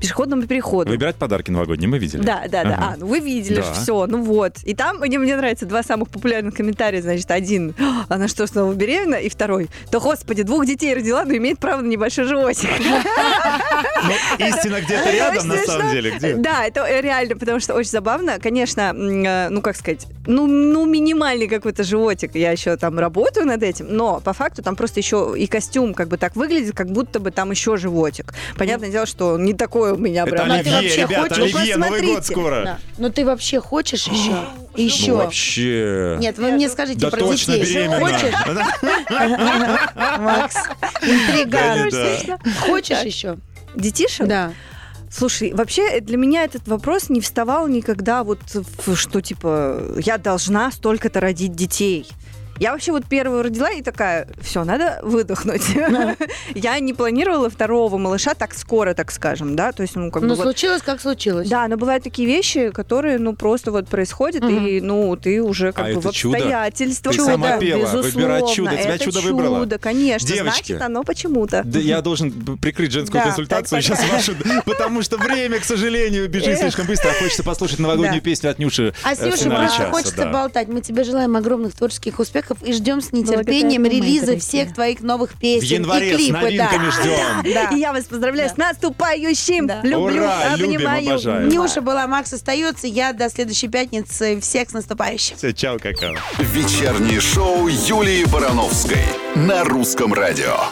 Speaker 4: пешеходному переходу.
Speaker 3: Выбирать подарки новогодние мы видели.
Speaker 4: Да, да, да. А, ну вы видели
Speaker 3: Да.
Speaker 4: все, ну вот. И там мне, мне нравятся два самых популярных комментария. Значит, один, «А, она что, снова беременна? И второй, да господи, двух детей родила, но имеет право на небольшой животик.
Speaker 3: Ну, истина где-то рядом, на самом деле. Где?
Speaker 4: Да, это э, реально, потому что очень забавно. Конечно, э, ну как сказать, ну, ну минимальный какой-то животик. Я еще там работаю над этим, но по факту там просто еще и костюм как бы так выглядит, как будто бы там еще животик. Понятное дело, что не такой у меня
Speaker 3: Это
Speaker 4: прям.
Speaker 2: Ну, ты
Speaker 3: Оливье,
Speaker 2: вообще
Speaker 3: ребята,
Speaker 2: хочешь?
Speaker 3: Оливье, Новый год скоро.
Speaker 2: Да. Но ты вообще хочешь еще?
Speaker 3: Ну,
Speaker 2: Еще?
Speaker 3: вообще.
Speaker 2: Нет, вы мне скажите
Speaker 3: Да
Speaker 2: про
Speaker 3: точно
Speaker 2: детей.
Speaker 3: беременна.
Speaker 2: Хочешь? Макс, интриган. Хочешь еще?
Speaker 4: Детишек?
Speaker 2: Да.
Speaker 4: Слушай, вообще для меня этот вопрос не вставал никогда вот в, что типа я должна столько-то родить детей. Я вообще вот первую родила и такая, все, надо выдохнуть. Я не планировала второго малыша так скоро, так скажем, да, то есть, ну, как бы
Speaker 2: Ну, случилось, как случилось.
Speaker 4: Да, но бывают такие вещи, которые, ну, просто вот происходят, и, ну, ты уже как
Speaker 3: А
Speaker 4: бы
Speaker 3: это
Speaker 4: в
Speaker 3: чудо?
Speaker 4: обстоятельствах.
Speaker 3: Ты сама пела,
Speaker 4: безусловно,
Speaker 3: выбирать чудо. Тебя чудо выбрало?
Speaker 4: чудо, конечно. Значит, оно почему-то.
Speaker 3: Да я должен прикрыть женскую консультацию сейчас вашу, потому что время, к сожалению, бежит слишком быстро. А хочется послушать новогоднюю песню от Нюши
Speaker 2: А
Speaker 3: э, в
Speaker 2: Сюша,
Speaker 3: финале
Speaker 2: просто хочется болтать. Мы тебе желаем огромных творческих успехов и ждем с нетерпением
Speaker 4: Благодарю,
Speaker 2: релиза всех твоих новых песен
Speaker 3: В январе
Speaker 2: и
Speaker 3: с
Speaker 2: клипы. да.
Speaker 3: новинками ждем.
Speaker 2: Да.
Speaker 4: И я вас поздравляю
Speaker 2: Да.
Speaker 4: с наступающим.
Speaker 2: Да.
Speaker 4: Люблю,
Speaker 3: Ура, любим,
Speaker 4: обнимаю.
Speaker 3: обожаем.
Speaker 2: Нюша была, Макс остается. Я до следующей пятницы. Всех с наступающим.
Speaker 3: Все, чао, какао.
Speaker 1: Вечернее шоу Юлии Барановской на русском радио.